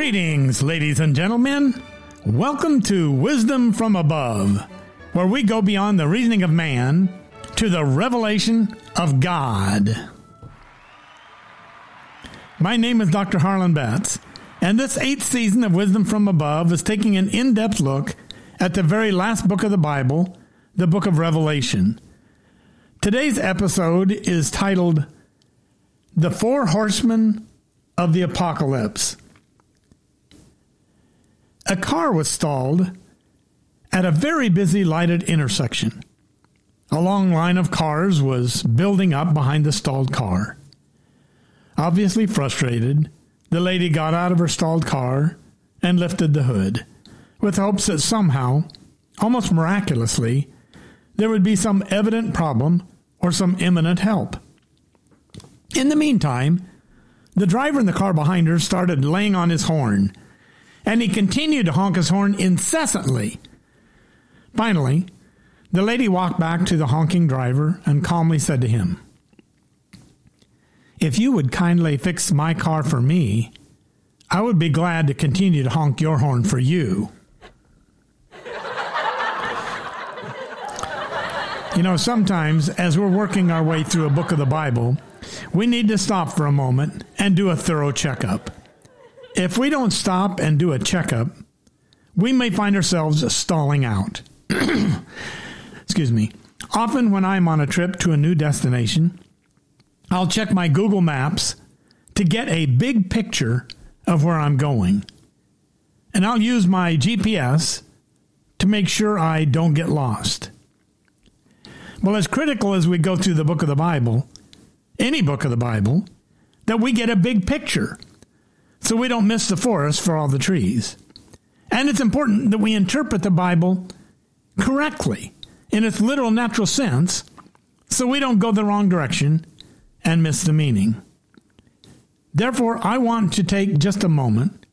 Greetings, ladies and gentlemen. Welcome to Wisdom from Above, where we go beyond the reasoning of man to the revelation of God. My name is Dr. Harlan Betts, and this eighth season of Wisdom from Above is taking an in depth look at the very last book of the Bible, the book of Revelation. Today's episode is titled The Four Horsemen of the Apocalypse. A car was stalled at a very busy lighted intersection. A long line of cars was building up behind the stalled car. Obviously frustrated, the lady got out of her stalled car and lifted the hood, with hopes that somehow, almost miraculously, there would be some evident problem or some imminent help. In the meantime, the driver in the car behind her started laying on his horn and he continued to honk his horn incessantly. Finally, the lady walked back to the honking driver and calmly said to him, If you would kindly fix my car for me, I would be glad to continue to honk your horn for you. you know, sometimes as we're working our way through a book of the Bible, we need to stop for a moment and do a thorough checkup. If we don't stop and do a checkup, we may find ourselves stalling out. Excuse me. Often, when I'm on a trip to a new destination, I'll check my Google Maps to get a big picture of where I'm going. And I'll use my GPS to make sure I don't get lost. Well, as critical as we go through the book of the Bible, any book of the Bible, that we get a big picture so we don't miss the forest for all the trees. And it's important that we interpret the Bible correctly in its literal natural sense so we don't go the wrong direction and miss the meaning. Therefore, I want to take just a moment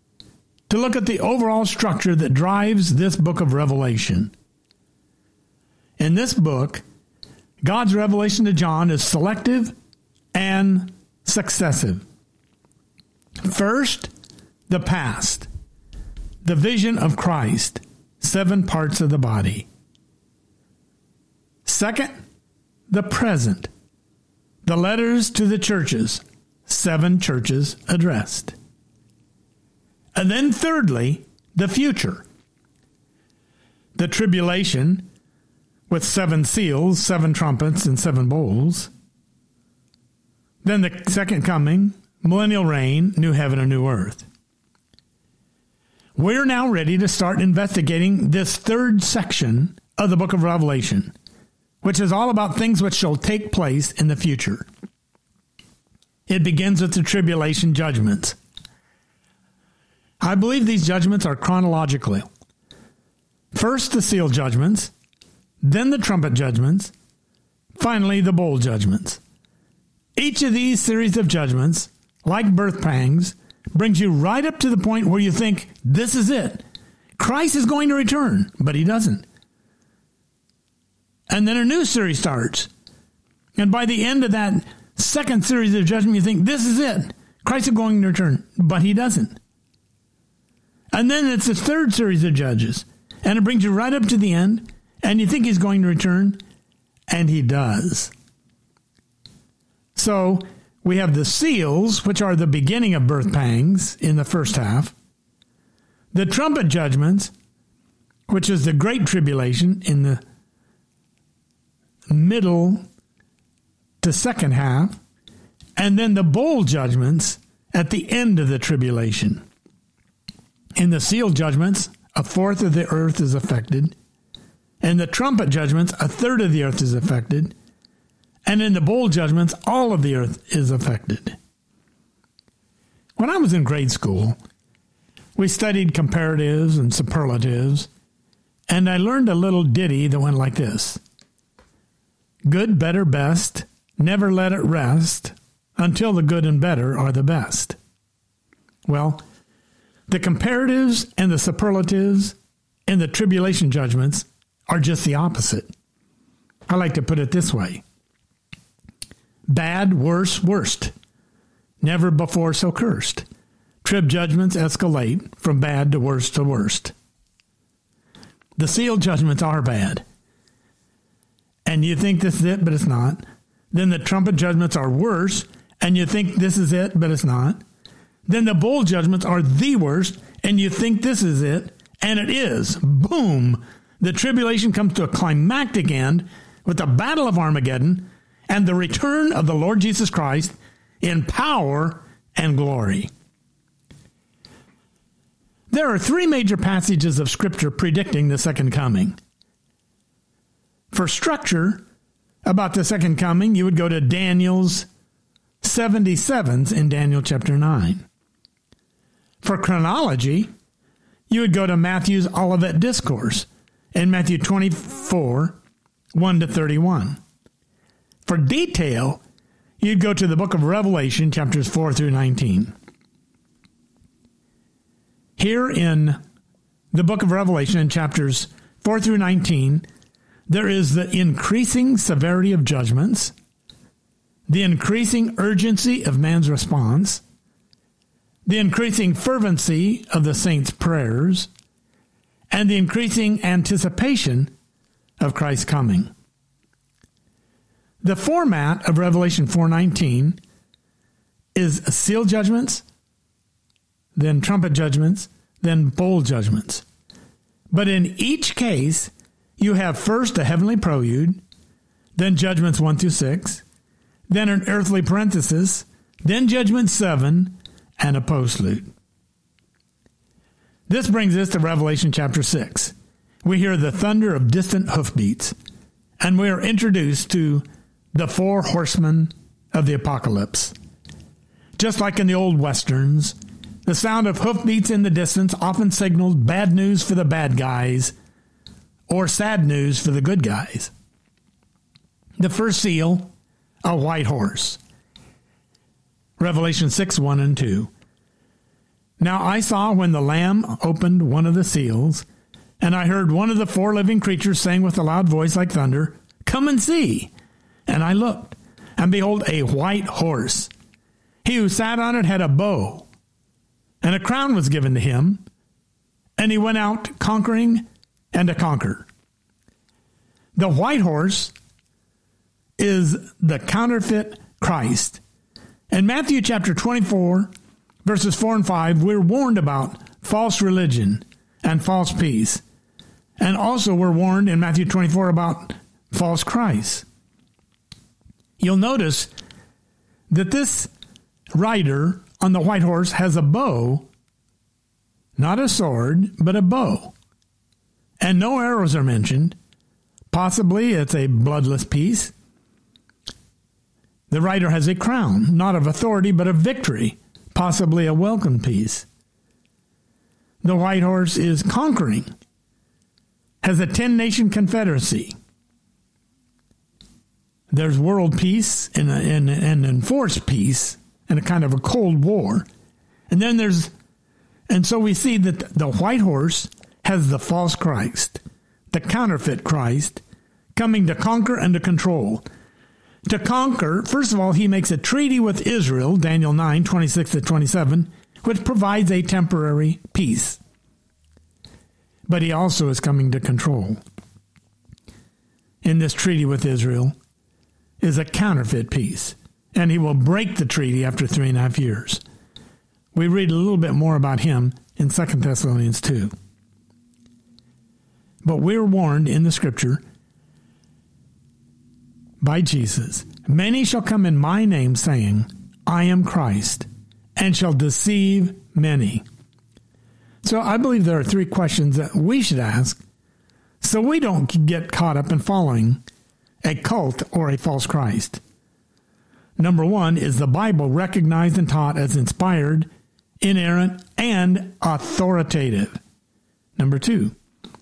to look at the overall structure that drives this book of Revelation. In this book, God's revelation to John is selective and successive. First, the past, the vision of Christ, seven parts of the body. Second, the present, the letters to the churches, seven churches addressed. And then, thirdly, the future, the tribulation with seven seals, seven trumpets, and seven bowls. Then the second coming, millennial reign, new heaven and new earth. We're now ready to start investigating this third section of the book of Revelation, which is all about things which shall take place in the future. It begins with the tribulation judgments. I believe these judgments are chronological. First, the seal judgments, then the trumpet judgments, finally, the bowl judgments. Each of these series of judgments like birth pangs, brings you right up to the point where you think, this is it. Christ is going to return, but he doesn't. And then a new series starts. And by the end of that second series of judgment, you think, this is it. Christ is going to return, but he doesn't. And then it's the third series of judges. And it brings you right up to the end, and you think he's going to return, and he does. So we have the seals, which are the beginning of birth pangs in the first half, the trumpet judgments, which is the great tribulation in the middle to second half, and then the bowl judgments at the end of the tribulation. In the seal judgments, a fourth of the earth is affected. and the trumpet judgments, a third of the earth is affected. And in the bowl judgments, all of the earth is affected. When I was in grade school, we studied comparatives and superlatives, and I learned a little ditty that went like this Good, better, best, never let it rest until the good and better are the best. Well, the comparatives and the superlatives and the tribulation judgments are just the opposite. I like to put it this way Bad, worse, worst. Never before so cursed. trib judgments escalate from bad to worst to worst. The seal judgments are bad. And you think this is it, but it's not. Then the trumpet judgments are worse, and you think this is it, but it's not. Then the bowl judgments are the worst, and you think this is it, and it is. Boom! The tribulation comes to a climactic end with the Battle of Armageddon and the return of the Lord Jesus Christ in power and glory. There are three major passages of Scripture predicting the second coming. For structure about the second coming, you would go to Daniel's 77s in Daniel chapter 9. For chronology, you would go to Matthew's Olivet Discourse in Matthew 24, 1 to 31. For detail, you'd go to the book of Revelation, chapters 4 through 19. Here in the book of Revelation, in chapters 4 through 19, there is the increasing severity of judgments, the increasing urgency of man's response, the increasing fervency of the saints' prayers, and the increasing anticipation of Christ's coming. The format of Revelation 4:19 is seal judgments, then trumpet judgments, then bowl judgments. But in each case, you have first a heavenly prelude, then judgments 1 through 6, then an earthly parenthesis, then judgment 7, and a postlude. This brings us to Revelation chapter 6. We hear the thunder of distant hoofbeats, and we are introduced to the four horsemen of the apocalypse. Just like in the old westerns, the sound of hoofbeats in the distance often signaled bad news for the bad guys or sad news for the good guys. The first seal, a white horse. Revelation 6 1 and 2. Now I saw when the Lamb opened one of the seals, and I heard one of the four living creatures saying with a loud voice like thunder, Come and see. And I looked, and behold, a white horse. He who sat on it had a bow, and a crown was given to him, and he went out conquering and to conquer. The white horse is the counterfeit Christ. In Matthew chapter 24, verses 4 and 5, we're warned about false religion and false peace. And also, we're warned in Matthew 24 about false Christ. You'll notice that this rider on the white horse has a bow, not a sword, but a bow. And no arrows are mentioned. Possibly it's a bloodless peace. The rider has a crown, not of authority, but of victory possibly a welcome peace. The white horse is conquering, has a 10 nation confederacy. There's world peace and, and, and enforced peace and a kind of a cold war. And then there's, and so we see that the white horse has the false Christ, the counterfeit Christ, coming to conquer and to control to conquer, first of all, he makes a treaty with Israel, Daniel 9, 26 to 27, which provides a temporary peace. But he also is coming to control. In this treaty with Israel is a counterfeit peace, and he will break the treaty after three and a half years. We read a little bit more about him in 2 Thessalonians 2. But we're warned in the scripture by Jesus. Many shall come in my name, saying, I am Christ, and shall deceive many. So I believe there are three questions that we should ask so we don't get caught up in following a cult or a false Christ. Number one, is the Bible recognized and taught as inspired, inerrant, and authoritative? Number two,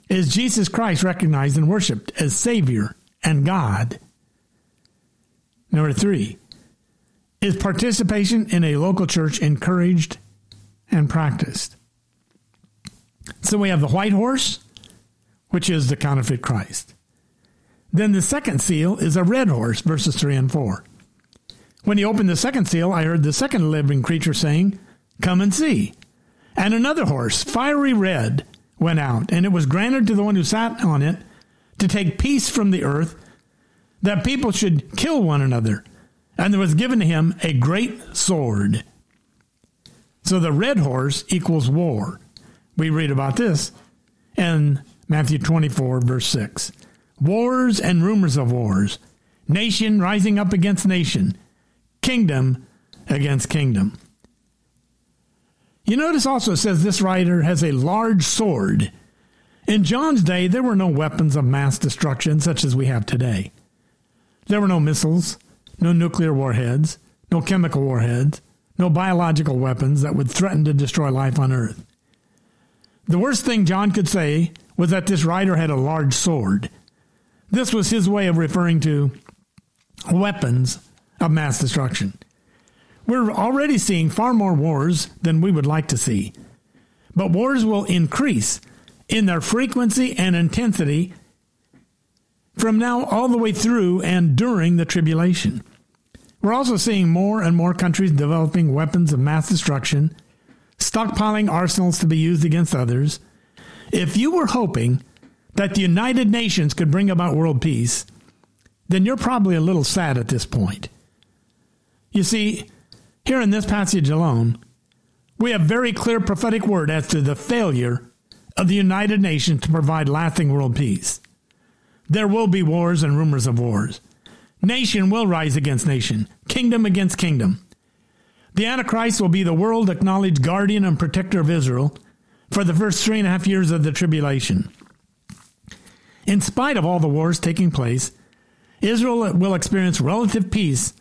is Jesus Christ recognized and worshiped as Savior and God? Number three, is participation in a local church encouraged and practiced? So we have the white horse, which is the counterfeit Christ. Then the second seal is a red horse, verses 3 and 4. When he opened the second seal, I heard the second living creature saying, Come and see. And another horse, fiery red, went out, and it was granted to the one who sat on it to take peace from the earth, that people should kill one another. And there was given to him a great sword. So the red horse equals war. We read about this in Matthew 24, verse 6. Wars and rumors of wars, nation rising up against nation, kingdom against kingdom. You notice also it says this writer has a large sword. In John's day, there were no weapons of mass destruction such as we have today. There were no missiles, no nuclear warheads, no chemical warheads, no biological weapons that would threaten to destroy life on Earth. The worst thing John could say was that this writer had a large sword. This was his way of referring to weapons of mass destruction. We're already seeing far more wars than we would like to see. But wars will increase in their frequency and intensity from now all the way through and during the tribulation. We're also seeing more and more countries developing weapons of mass destruction, stockpiling arsenals to be used against others. If you were hoping that the United Nations could bring about world peace, then you're probably a little sad at this point. You see, here in this passage alone, we have very clear prophetic word as to the failure of the United Nations to provide lasting world peace. There will be wars and rumors of wars. Nation will rise against nation, kingdom against kingdom. The Antichrist will be the world acknowledged guardian and protector of Israel for the first three and a half years of the tribulation. In spite of all the wars taking place, Israel will experience relative peace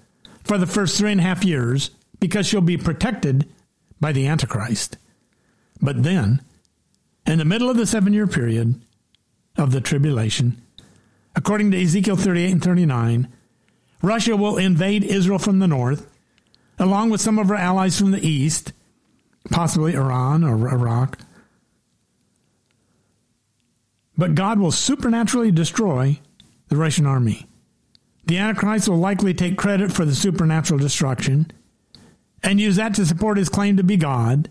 for the first three and a half years because she'll be protected by the Antichrist. But then, in the middle of the seven year period of the tribulation, according to Ezekiel 38 and 39, Russia will invade Israel from the north, along with some of her allies from the east, possibly Iran or Iraq. But God will supernaturally destroy the Russian army. The Antichrist will likely take credit for the supernatural destruction and use that to support his claim to be God,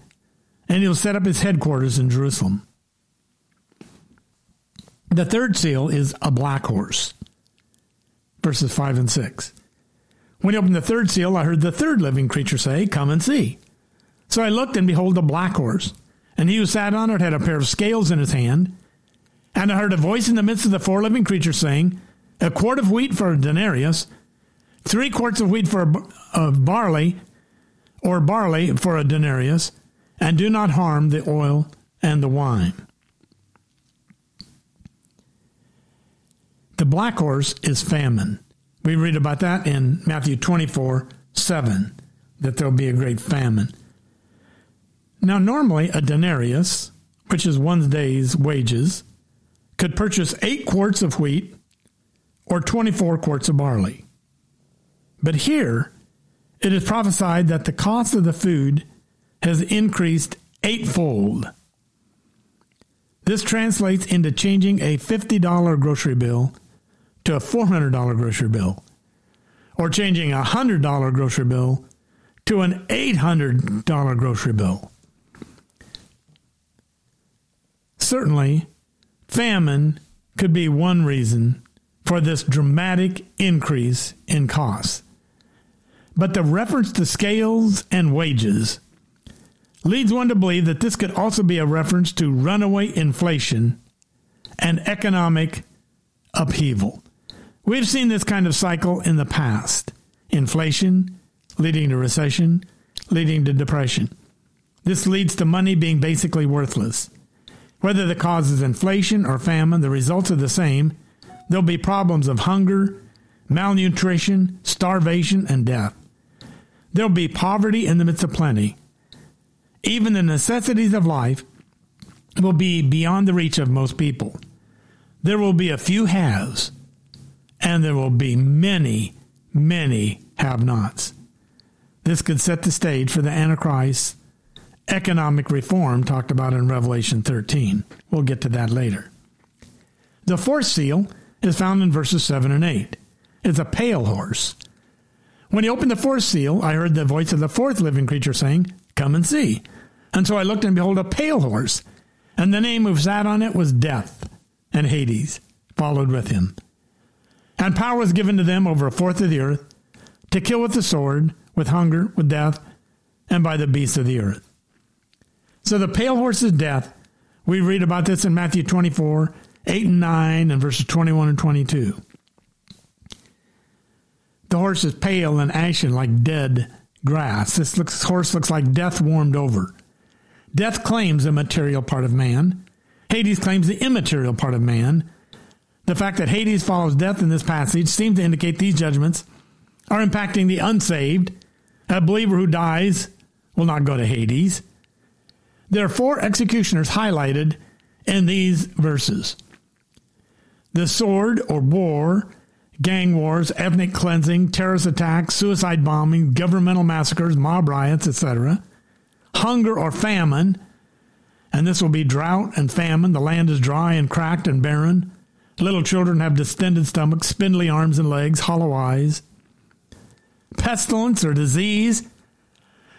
and he'll set up his headquarters in Jerusalem. The third seal is a black horse, verses 5 and 6. When he opened the third seal, I heard the third living creature say, Come and see. So I looked, and behold, a black horse. And he who sat on it had a pair of scales in his hand. And I heard a voice in the midst of the four living creatures saying, A quart of wheat for a denarius, three quarts of wheat for a, barley, or barley for a denarius, and do not harm the oil and the wine. The black horse is famine. We read about that in Matthew 24 7, that there'll be a great famine. Now, normally a denarius, which is one day's wages, could purchase eight quarts of wheat or 24 quarts of barley. But here, it is prophesied that the cost of the food has increased eightfold. This translates into changing a $50 grocery bill to a $400 grocery bill, or changing a $100 grocery bill to an $800 grocery bill. Certainly, famine could be one reason for this dramatic increase in costs. But the reference to scales and wages leads one to believe that this could also be a reference to runaway inflation and economic upheaval. We've seen this kind of cycle in the past inflation leading to recession, leading to depression. This leads to money being basically worthless. Whether the cause is inflation or famine, the results are the same. There'll be problems of hunger, malnutrition, starvation, and death. There'll be poverty in the midst of plenty. Even the necessities of life will be beyond the reach of most people. There will be a few haves, and there will be many, many have nots. This could set the stage for the Antichrist economic reform talked about in Revelation 13. We'll get to that later. The fourth seal is found in verses 7 and 8. It's a pale horse. When he opened the fourth seal, I heard the voice of the fourth living creature saying, Come and see. And so I looked, and behold, a pale horse, and the name who sat on it was Death, and Hades followed with him. And power was given to them over a fourth of the earth to kill with the sword, with hunger, with death, and by the beasts of the earth. So the pale horse is death. We read about this in Matthew 24, 8 and 9, and verses 21 and 22. The horse is pale and ashen like dead grass. This looks, horse looks like death warmed over. Death claims the material part of man. Hades claims the immaterial part of man. The fact that Hades follows death in this passage seems to indicate these judgments are impacting the unsaved. A believer who dies will not go to Hades. There are four executioners highlighted in these verses the sword or war, gang wars, ethnic cleansing, terrorist attacks, suicide bombing, governmental massacres, mob riots, etc., hunger or famine, and this will be drought and famine. The land is dry and cracked and barren. Little children have distended stomachs, spindly arms and legs, hollow eyes. Pestilence or disease.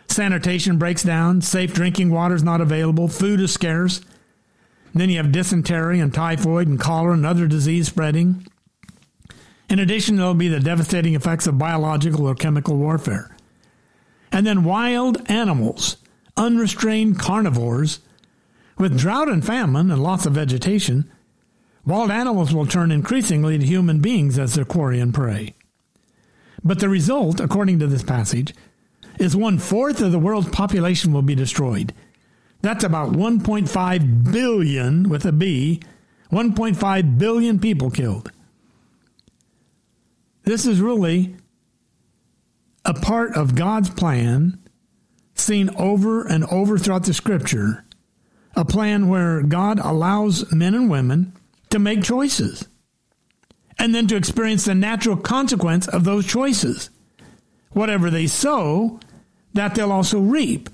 Sanitation breaks down. Safe drinking water is not available. Food is scarce. Then you have dysentery and typhoid and cholera and other disease spreading. In addition, there'll be the devastating effects of biological or chemical warfare. And then wild animals, unrestrained carnivores, with drought and famine and loss of vegetation, wild animals will turn increasingly to human beings as their quarry and prey. But the result, according to this passage, is one fourth of the world's population will be destroyed. That's about 1.5 billion with a B, 1.5 billion people killed. This is really a part of God's plan seen over and over throughout the scripture, a plan where God allows men and women to make choices and then to experience the natural consequence of those choices. Whatever they sow, that they'll also reap.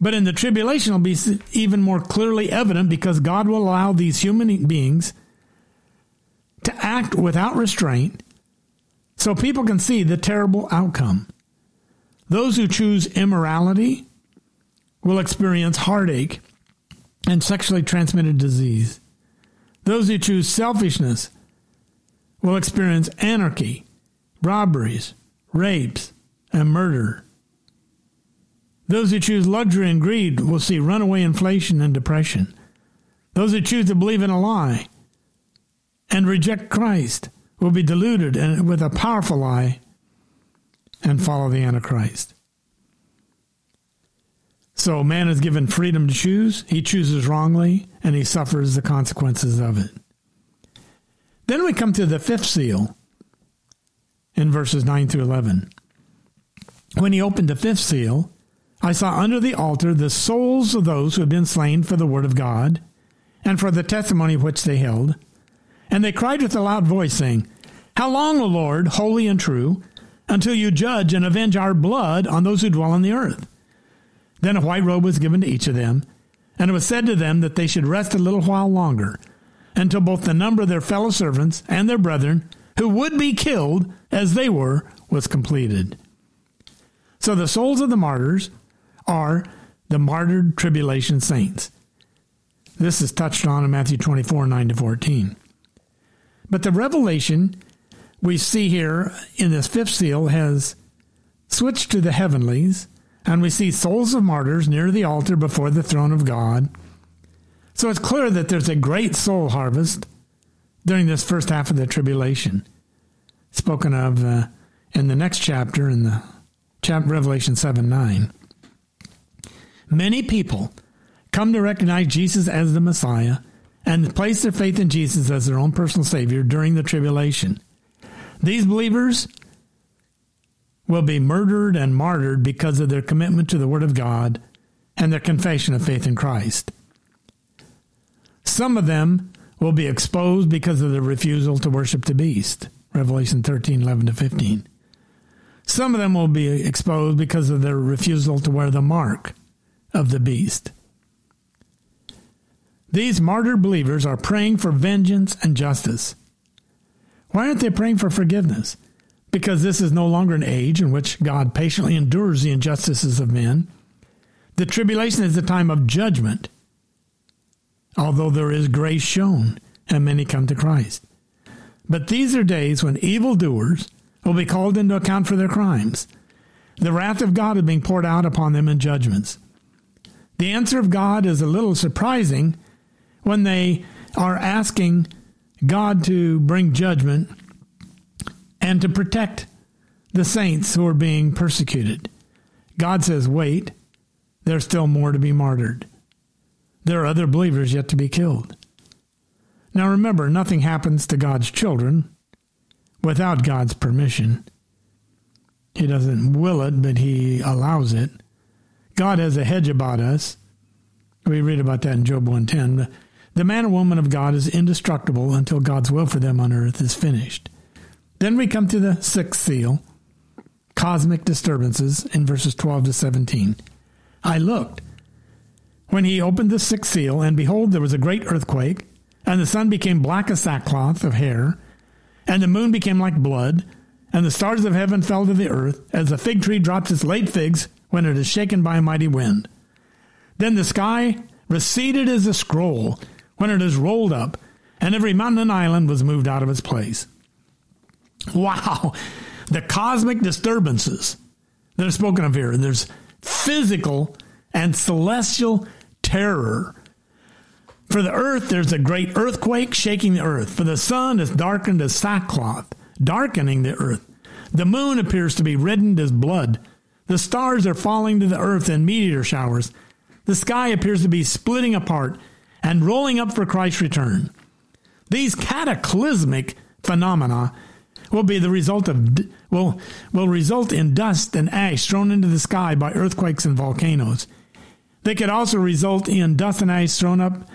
But in the tribulation, it'll be even more clearly evident because God will allow these human beings to act without restraint so people can see the terrible outcome. Those who choose immorality will experience heartache and sexually transmitted disease. Those who choose selfishness will experience anarchy, robberies, rapes, and murder. Those who choose luxury and greed will see runaway inflation and depression. Those who choose to believe in a lie and reject Christ will be deluded with a powerful lie and follow the Antichrist. So man is given freedom to choose. He chooses wrongly and he suffers the consequences of it. Then we come to the fifth seal in verses 9 through 11. When he opened the fifth seal, I saw under the altar the souls of those who had been slain for the word of God and for the testimony which they held. And they cried with a loud voice, saying, How long, O Lord, holy and true, until you judge and avenge our blood on those who dwell on the earth? Then a white robe was given to each of them, and it was said to them that they should rest a little while longer, until both the number of their fellow servants and their brethren, who would be killed as they were, was completed. So the souls of the martyrs are the martyred tribulation saints. This is touched on in Matthew 24, 9 to 14. But the revelation we see here in this fifth seal has switched to the heavenlies, and we see souls of martyrs near the altar before the throne of God. So it's clear that there's a great soul harvest during this first half of the tribulation, spoken of uh, in the next chapter in the chapter Revelation 7 9. Many people come to recognize Jesus as the Messiah and place their faith in Jesus as their own personal Savior during the tribulation. These believers will be murdered and martyred because of their commitment to the Word of God and their confession of faith in Christ. Some of them will be exposed because of their refusal to worship the beast. Revelation 13, 11 to 15. Some of them will be exposed because of their refusal to wear the mark of the beast. These martyred believers are praying for vengeance and justice. Why aren't they praying for forgiveness? because this is no longer an age in which God patiently endures the injustices of men. The tribulation is the time of judgment, although there is grace shown and many come to Christ. But these are days when evildoers will be called into account for their crimes. The wrath of God is being poured out upon them in judgments. The answer of God is a little surprising when they are asking God to bring judgment and to protect the saints who are being persecuted. God says, wait, there's still more to be martyred. There are other believers yet to be killed. Now remember, nothing happens to God's children without God's permission. He doesn't will it, but He allows it. God has a hedge about us. We read about that in Job 110. The man or woman of God is indestructible until God's will for them on earth is finished. Then we come to the sixth seal, cosmic disturbances, in verses 12 to 17. I looked when he opened the sixth seal, and behold, there was a great earthquake, and the sun became black as sackcloth of hair, and the moon became like blood, and the stars of heaven fell to the earth, as a fig tree drops its late figs when it is shaken by a mighty wind. Then the sky receded as a scroll when it is rolled up, and every mountain and island was moved out of its place. Wow! The cosmic disturbances that are spoken of here. There's physical and celestial terror. For the earth, there's a great earthquake shaking the earth. For the sun is darkened as sackcloth, darkening the earth. The moon appears to be reddened as blood. The stars are falling to the earth in meteor showers. The sky appears to be splitting apart and rolling up for Christ's return. These cataclysmic phenomena will be the result of will will result in dust and ash thrown into the sky by earthquakes and volcanoes. They could also result in dust and ash thrown up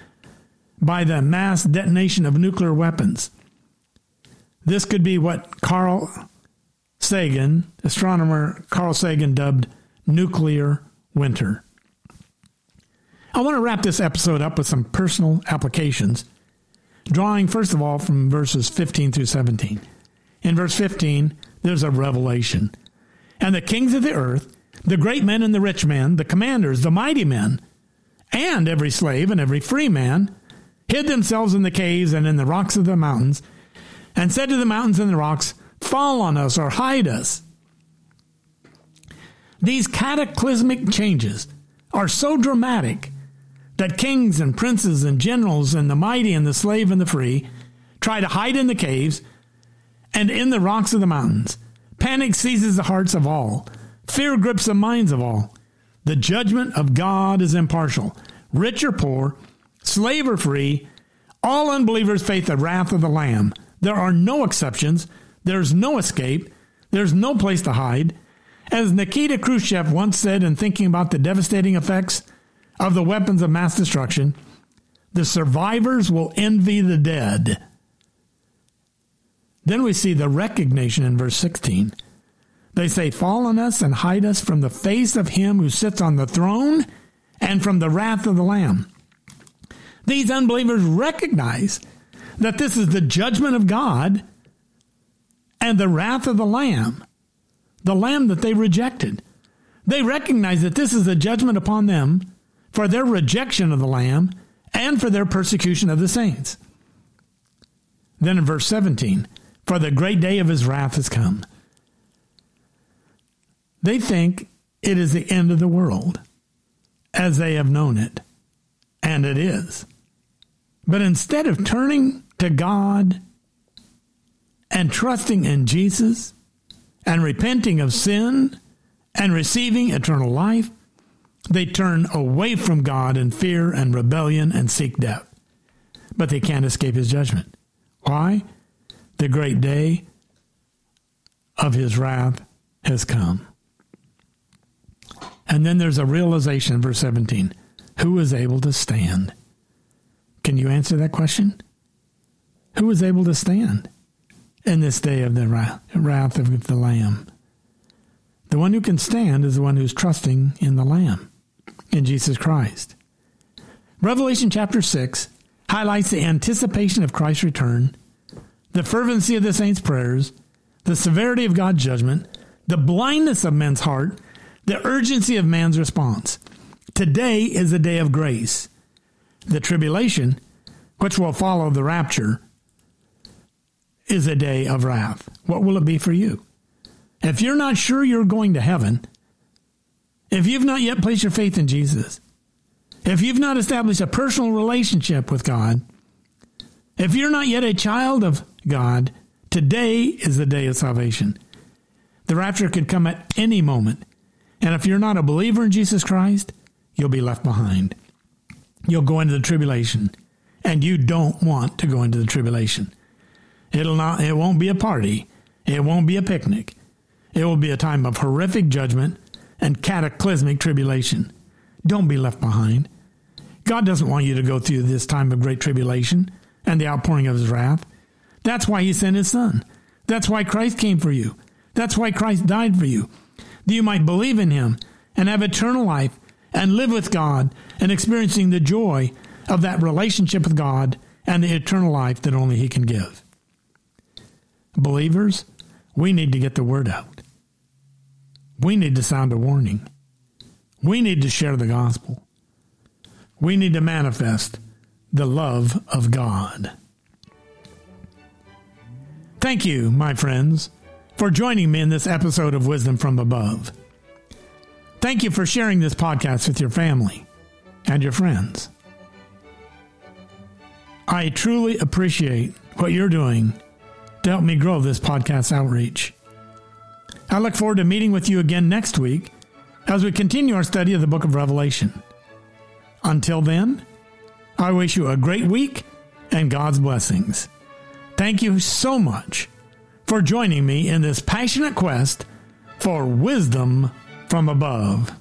by the mass detonation of nuclear weapons. This could be what Carl Sagan, astronomer Carl Sagan dubbed nuclear winter. I want to wrap this episode up with some personal applications, drawing first of all from verses 15 through 17. In verse 15, there's a revelation. And the kings of the earth, the great men and the rich men, the commanders, the mighty men, and every slave and every free man, hid themselves in the caves and in the rocks of the mountains, and said to the mountains and the rocks, Fall on us or hide us. These cataclysmic changes are so dramatic that kings and princes and generals and the mighty and the slave and the free try to hide in the caves and in the rocks of the mountains. Panic seizes the hearts of all. Fear grips the minds of all. The judgment of God is impartial. Rich or poor, slave or free, all unbelievers face the wrath of the Lamb. There are no exceptions. There's no escape. There's no place to hide. As Nikita Khrushchev once said in thinking about the devastating effects of the weapons of mass destruction, the survivors will envy the dead. Then we see the recognition in verse 16. They say, Fall on us and hide us from the face of him who sits on the throne and from the wrath of the Lamb. These unbelievers recognize that this is the judgment of God and the wrath of the Lamb, the Lamb that they rejected. They recognize that this is a judgment upon them for their rejection of the Lamb and for their persecution of the saints. Then in verse 17, for the great day of his wrath has come. They think it is the end of the world as they have known it, and it is. But instead of turning to God and trusting in Jesus and repenting of sin and receiving eternal life, they turn away from God in fear and rebellion and seek death. But they can't escape his judgment. Why? The great day of his wrath has come. And then there's a realization, verse 17 who is able to stand? Can you answer that question? Who is able to stand in this day of the wrath of the Lamb? The one who can stand is the one who's trusting in the Lamb in Jesus Christ. Revelation chapter 6 highlights the anticipation of Christ's return, the fervency of the saints' prayers, the severity of God's judgment, the blindness of men's heart, the urgency of man's response. Today is a day of grace. The tribulation, which will follow the rapture, is a day of wrath. What will it be for you? If you're not sure you're going to heaven, if you've not yet placed your faith in Jesus, if you've not established a personal relationship with God, if you're not yet a child of God, today is the day of salvation. The rapture could come at any moment. And if you're not a believer in Jesus Christ, you'll be left behind. You'll go into the tribulation. And you don't want to go into the tribulation. It'll not it won't be a party. It won't be a picnic. It will be a time of horrific judgment and cataclysmic tribulation. Don't be left behind. God doesn't want you to go through this time of great tribulation and the outpouring of his wrath. That's why he sent his son. That's why Christ came for you. That's why Christ died for you. That you might believe in him and have eternal life and live with God and experiencing the joy of that relationship with God and the eternal life that only he can give. Believers, we need to get the word out. We need to sound a warning. We need to share the gospel. We need to manifest the love of God. Thank you, my friends, for joining me in this episode of Wisdom from Above. Thank you for sharing this podcast with your family and your friends. I truly appreciate what you're doing to help me grow this podcast outreach. I look forward to meeting with you again next week as we continue our study of the book of Revelation. Until then, I wish you a great week and God's blessings. Thank you so much for joining me in this passionate quest for wisdom from above.